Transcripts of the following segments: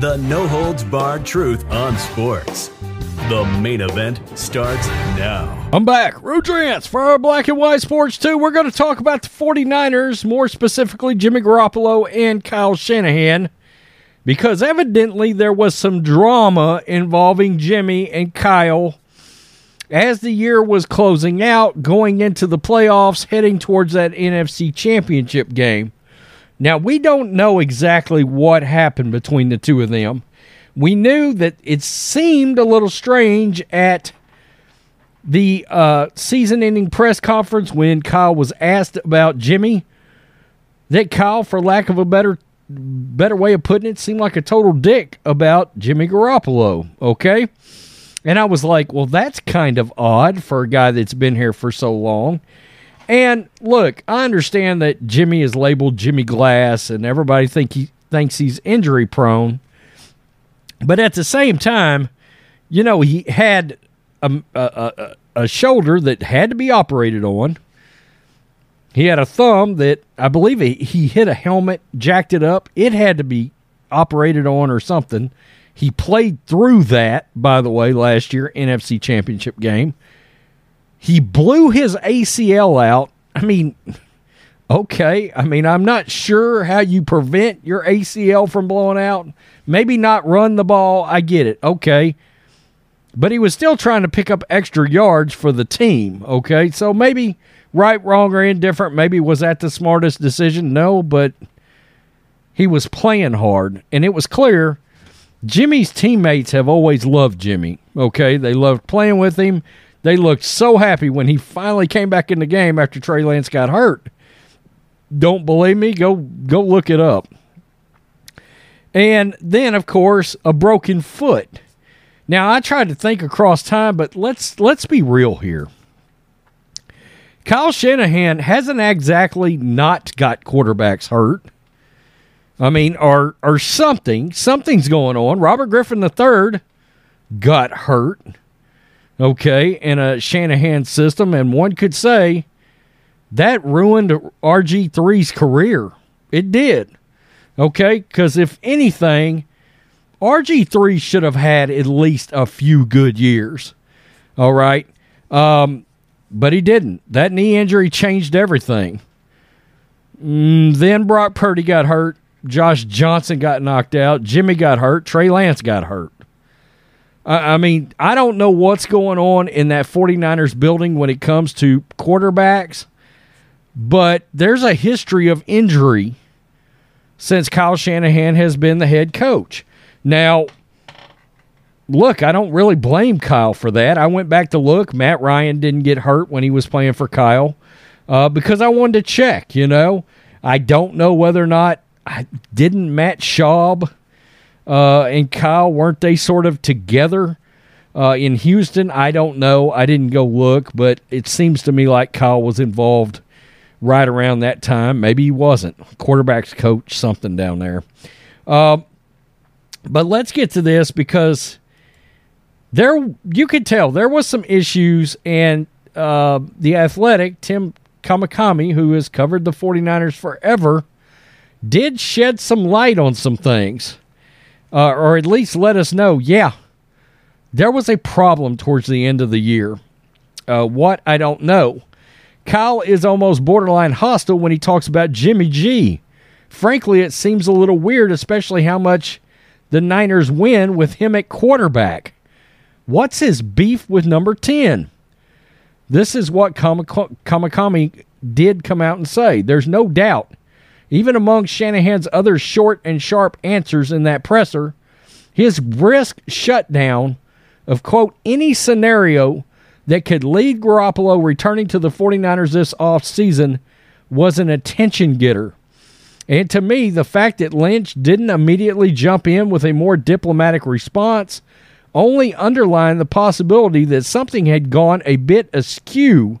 The no holds barred truth on sports. The main event starts now. I'm back. Rudrance for our Black and White Sports 2. We're going to talk about the 49ers, more specifically Jimmy Garoppolo and Kyle Shanahan, because evidently there was some drama involving Jimmy and Kyle as the year was closing out, going into the playoffs, heading towards that NFC championship game. Now, we don't know exactly what happened between the two of them. We knew that it seemed a little strange at the uh, season ending press conference when Kyle was asked about Jimmy. That Kyle, for lack of a better better way of putting it, seemed like a total dick about Jimmy Garoppolo. Okay. And I was like, well, that's kind of odd for a guy that's been here for so long. And look, I understand that Jimmy is labeled Jimmy Glass and everybody think he thinks he's injury prone. But at the same time, you know, he had a, a, a, a shoulder that had to be operated on. He had a thumb that I believe he, he hit a helmet, jacked it up. It had to be operated on or something. He played through that, by the way, last year, NFC Championship game. He blew his ACL out. I mean, okay. I mean, I'm not sure how you prevent your ACL from blowing out. Maybe not run the ball. I get it. Okay. But he was still trying to pick up extra yards for the team. Okay. So maybe right, wrong, or indifferent. Maybe was that the smartest decision? No, but he was playing hard. And it was clear Jimmy's teammates have always loved Jimmy. Okay. They loved playing with him. They looked so happy when he finally came back in the game after Trey Lance got hurt. Don't believe me? Go go look it up. And then of course, a broken foot. Now, I tried to think across time, but let's let's be real here. Kyle Shanahan hasn't exactly not got quarterbacks hurt. I mean, or or something. Something's going on. Robert Griffin III got hurt okay, in a Shanahan system, and one could say that ruined RG3's career. It did, okay, because if anything, RG3 should have had at least a few good years, all right, um, but he didn't. That knee injury changed everything. Mm, then Brock Purdy got hurt. Josh Johnson got knocked out. Jimmy got hurt. Trey Lance got hurt. I mean, I don't know what's going on in that 49ers building when it comes to quarterbacks, but there's a history of injury since Kyle Shanahan has been the head coach. Now, look, I don't really blame Kyle for that. I went back to look. Matt Ryan didn't get hurt when he was playing for Kyle uh, because I wanted to check, you know. I don't know whether or not I didn't Matt Schaub – uh, and Kyle weren't they sort of together uh, in Houston? I don't know. I didn't go look, but it seems to me like Kyle was involved right around that time. Maybe he wasn't. Quarterbacks coach, something down there. Uh, but let's get to this because there you could tell there was some issues, and uh, the athletic Tim Kawakami, who has covered the 49ers forever, did shed some light on some things uh, or at least let us know, yeah, there was a problem towards the end of the year. Uh, what? I don't know. Kyle is almost borderline hostile when he talks about Jimmy G. Frankly, it seems a little weird, especially how much the Niners win with him at quarterback. What's his beef with number 10? This is what Kawakami did come out and say. There's no doubt even among Shanahan's other short and sharp answers in that presser, his brisk shutdown of, quote, any scenario that could lead Garoppolo returning to the 49ers this offseason was an attention getter. And to me, the fact that Lynch didn't immediately jump in with a more diplomatic response only underlined the possibility that something had gone a bit askew.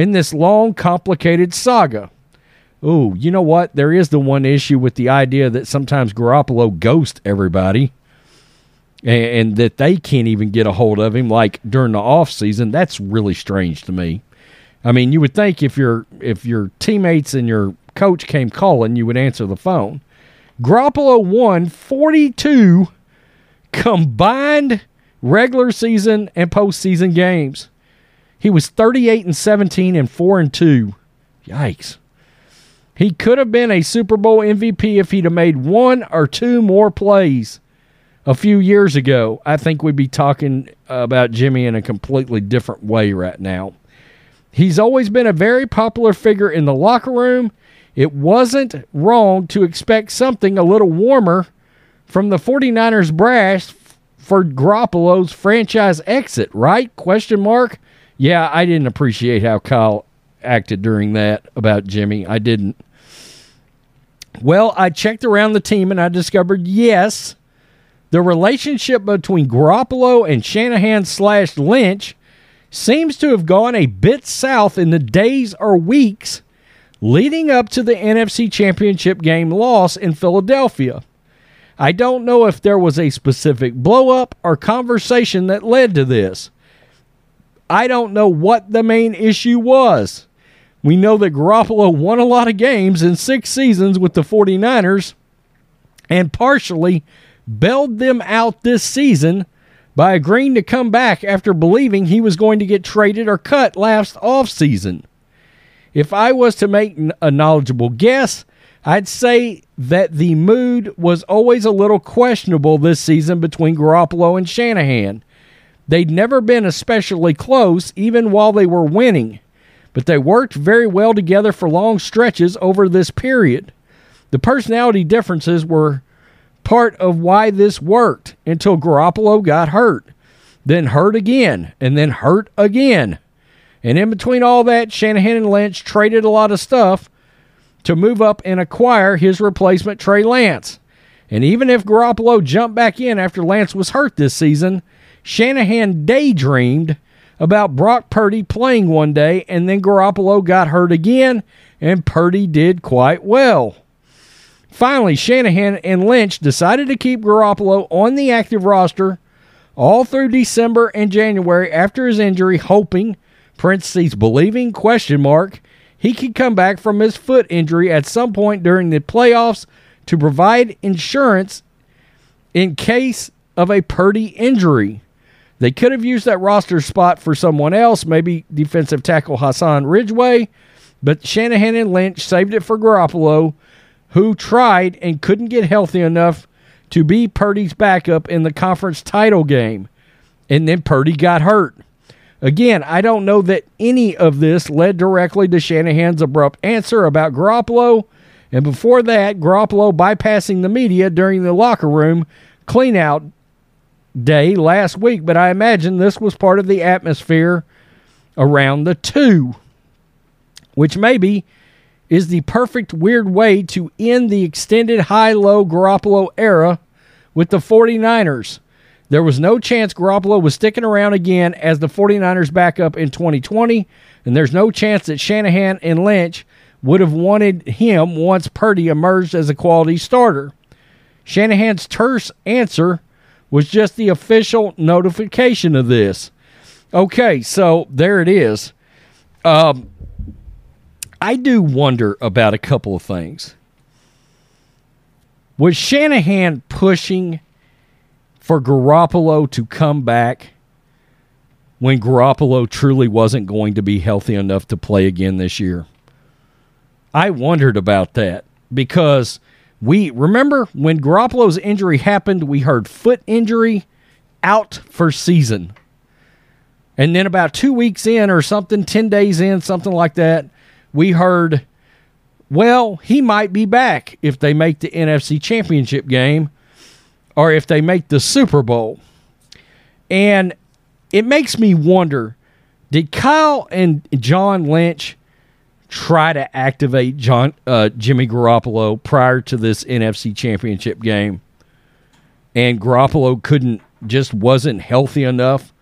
In this long, complicated saga. Ooh, you know what? There is the one issue with the idea that sometimes Garoppolo ghosts everybody and, and that they can't even get a hold of him like during the off season. That's really strange to me. I mean, you would think if your if your teammates and your coach came calling, you would answer the phone. Garoppolo won 42 combined regular season and postseason games. He was 38 and 17 and 4 and 2. Yikes. He could have been a Super Bowl MVP if he'd have made one or two more plays a few years ago. I think we'd be talking about Jimmy in a completely different way right now. He's always been a very popular figure in the locker room. It wasn't wrong to expect something a little warmer from the 49ers brass for Garoppolo's franchise exit, right? Question mark. Yeah, I didn't appreciate how Kyle acted during that about Jimmy. I didn't. Well, I checked around the team and I discovered yes, the relationship between Garoppolo and Shanahan slash Lynch seems to have gone a bit south in the days or weeks leading up to the NFC Championship game loss in Philadelphia. I don't know if there was a specific blow up or conversation that led to this. I don't know what the main issue was. We know that Garoppolo won a lot of games in six seasons with the 49ers and partially bailed them out this season by agreeing to come back after believing he was going to get traded or cut last offseason. If I was to make a knowledgeable guess, I'd say that the mood was always a little questionable this season between Garoppolo and Shanahan. They'd never been especially close, even while they were winning, but they worked very well together for long stretches over this period. The personality differences were part of why this worked until Garoppolo got hurt, then hurt again, and then hurt again. And in between all that, Shanahan and Lynch traded a lot of stuff to move up and acquire his replacement, Trey Lance. And even if Garoppolo jumped back in after Lance was hurt this season, Shanahan daydreamed about Brock Purdy playing one day, and then Garoppolo got hurt again, and Purdy did quite well. Finally, Shanahan and Lynch decided to keep Garoppolo on the active roster all through December and January after his injury, hoping, parentheses, believing, question mark, he could come back from his foot injury at some point during the playoffs to provide insurance in case of a Purdy injury. They could have used that roster spot for someone else, maybe defensive tackle Hassan Ridgeway, but Shanahan and Lynch saved it for Garoppolo, who tried and couldn't get healthy enough to be Purdy's backup in the conference title game. And then Purdy got hurt. Again, I don't know that any of this led directly to Shanahan's abrupt answer about Garoppolo. And before that, Garoppolo bypassing the media during the locker room cleanout day last week. But I imagine this was part of the atmosphere around the two, which maybe is the perfect weird way to end the extended high low Garoppolo era with the 49ers. There was no chance Garoppolo was sticking around again as the 49ers backup in 2020, and there's no chance that Shanahan and Lynch would have wanted him once Purdy emerged as a quality starter. Shanahan's terse answer was just the official notification of this. Okay, so there it is. Um, I do wonder about a couple of things. Was Shanahan pushing for Garoppolo to come back when Garoppolo truly wasn't going to be healthy enough to play again this year. I wondered about that because we remember when Garoppolo's injury happened, we heard foot injury out for season. And then about two weeks in or something, 10 days in, something like that, we heard, well, he might be back if they make the NFC championship game or if they make the Super Bowl. And it makes me wonder did Kyle and John Lynch try to activate John uh, Jimmy Garoppolo prior to this NFC championship game? And Garoppolo couldn't just wasn't healthy enough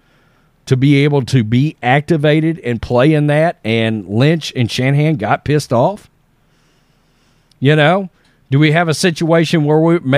to be able to be activated and play in that, and Lynch and Shanahan got pissed off? You know, do we have a situation where we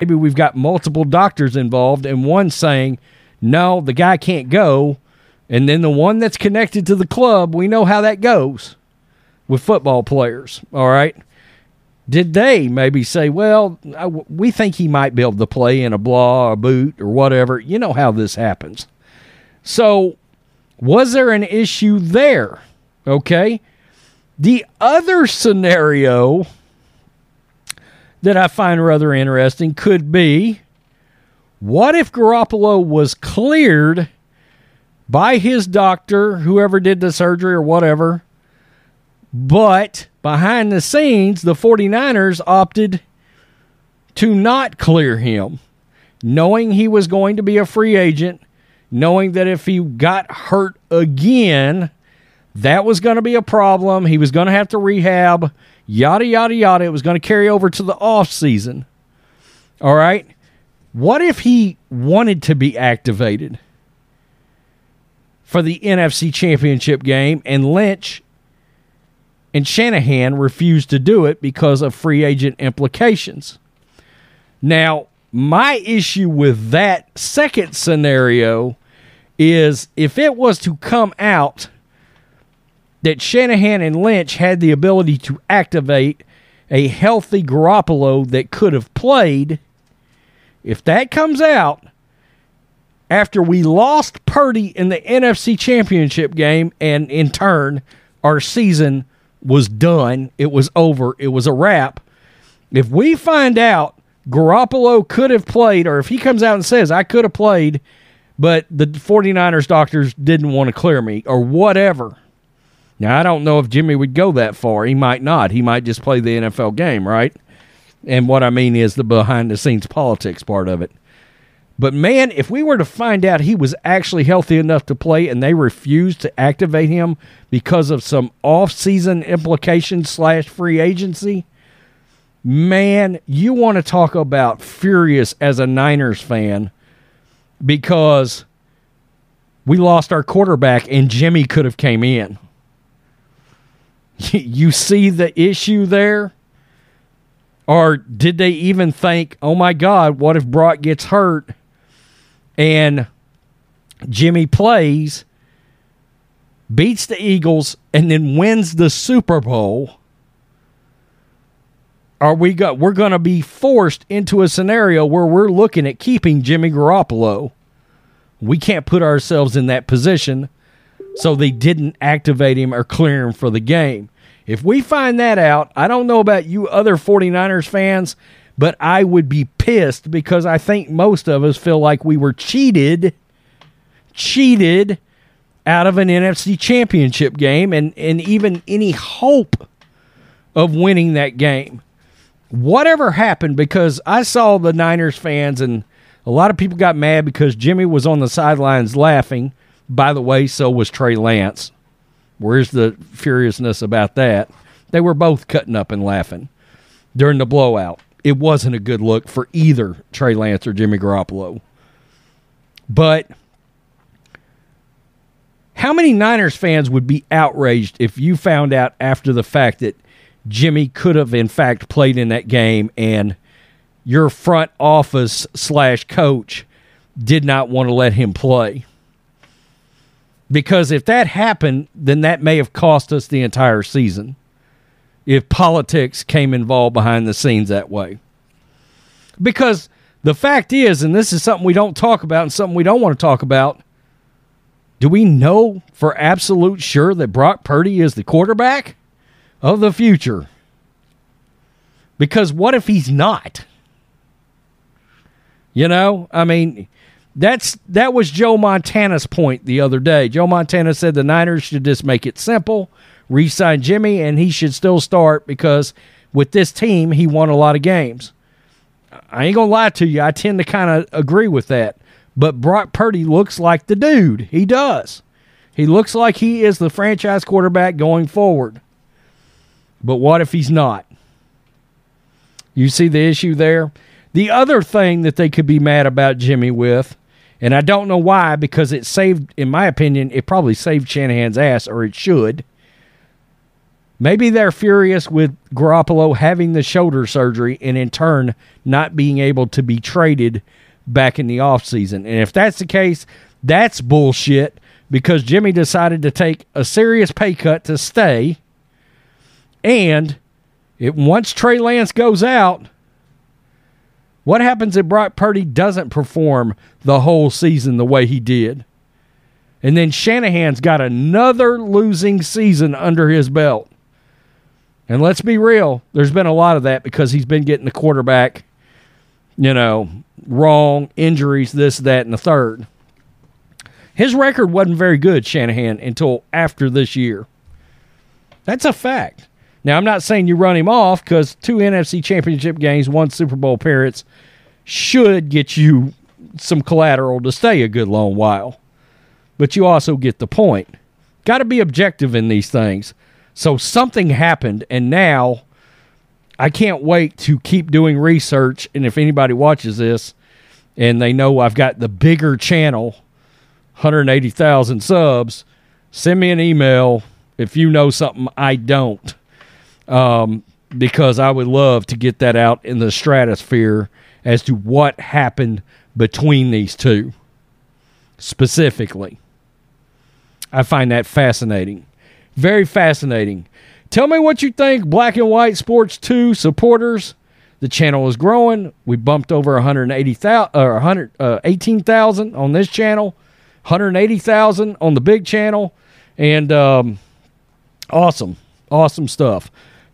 maybe we've got multiple doctors involved and one saying, no, the guy can't go. And then the one that's connected to the club, we know how that goes with football players. All right. Did they maybe say, well, we think he might be able to play in a blah or boot or whatever? You know how this happens. So, was there an issue there? Okay. The other scenario that I find rather interesting could be what if Garoppolo was cleared by his doctor, whoever did the surgery or whatever, but behind the scenes, the 49ers opted to not clear him, knowing he was going to be a free agent, knowing that if he got hurt again, that was going to be a problem. He was going to have to rehab yada yada yada. It was going to carry over to the off season. All right. What if he wanted to be activated for the NFC Championship game and Lynch and Shanahan refused to do it because of free agent implications? Now, my issue with that second scenario is if it was to come out that Shanahan and Lynch had the ability to activate a healthy Garoppolo that could have played. If that comes out after we lost Purdy in the NFC Championship game, and in turn, our season was done, it was over, it was a wrap. If we find out Garoppolo could have played, or if he comes out and says, I could have played, but the 49ers doctors didn't want to clear me, or whatever now, I don't know if Jimmy would go that far. He might not. He might just play the NFL game, right? And what I mean is the behind the scenes politics part of it. But man, if we were to find out he was actually healthy enough to play and they refused to activate him because of some off-season implications slash free agency, man, you want to talk about furious as a Niners fan because we lost our quarterback and Jimmy could have came in. you see the issue there? Or did they even think, oh my God, what if Brock gets hurt and Jimmy plays, beats the Eagles, and then wins the Super Bowl? Are we got we're gonna be forced into a scenario where we're looking at keeping Jimmy Garoppolo. We can't put ourselves in that position, so they didn't activate him or clear him for the game. If we find that out, I don't know about you other 49ers fans, but I would be pissed because I think most of us feel like we were cheated, cheated out of an NFC championship game and, and even any hope of winning that game. Whatever happened, because I saw the Niners fans and a lot of people got mad because Jimmy was on the sidelines laughing. By the way, so was Trey Lance. Where's the furiousness about that? They were both cutting up and laughing during the blowout. It wasn't a good look for either Trey Lance or Jimmy Garoppolo. But How many Niners fans would be outraged if you found out after the fact that Jimmy could have, in fact, played in that game and your front office slash coach did not want to let him play? Because if that happened, then that may have cost us the entire season if politics came involved behind the scenes that way. Because the fact is, and this is something we don't talk about and something we don't want to talk about, do we know for absolute sure that Brock Purdy is the quarterback of the future? Because what if he's not? You know, I mean, that's that was Joe Montana's point the other day. Joe Montana said the Niners should just make it simple, re-sign Jimmy, and he should still start because with this team he won a lot of games. I ain't gonna lie to you, I tend to kind of agree with that. But Brock Purdy looks like the dude. He does. He looks like he is the franchise quarterback going forward. But what if he's not? You see the issue there? The other thing that they could be mad about Jimmy with, and I don't know why, because it saved, in my opinion, it probably saved Shanahan's ass, or it should. Maybe they're furious with Garoppolo having the shoulder surgery and in turn not being able to be traded back in the offseason. And if that's the case, that's bullshit because Jimmy decided to take a serious pay cut to stay. And it once Trey Lance goes out, what happens if Brock Purdy doesn't perform the whole season the way he did? And then Shanahan's got another losing season under his belt. And let's be real, there's been a lot of that because he's been getting the quarterback, you know, wrong, injuries, this, that, and the third. His record wasn't very good, Shanahan, until after this year. That's a fact. Now, I'm not saying you run him off because two NFC championship games, one Super Bowl appearance should get you some collateral to stay a good long while. But you also get the point. Got to be objective in these things. So something happened, and now I can't wait to keep doing research. And if anybody watches this and they know I've got the bigger channel, 180,000 subs, send me an email if you know something I don't. Um, because I would love to get that out in the stratosphere as to what happened between these two specifically. I find that fascinating. Very fascinating. Tell me what you think, Black and White Sports 2 supporters. The channel is growing. We bumped over 180,000 or 118,000 uh, on this channel, 180,000 on the big channel, and um, awesome, awesome stuff.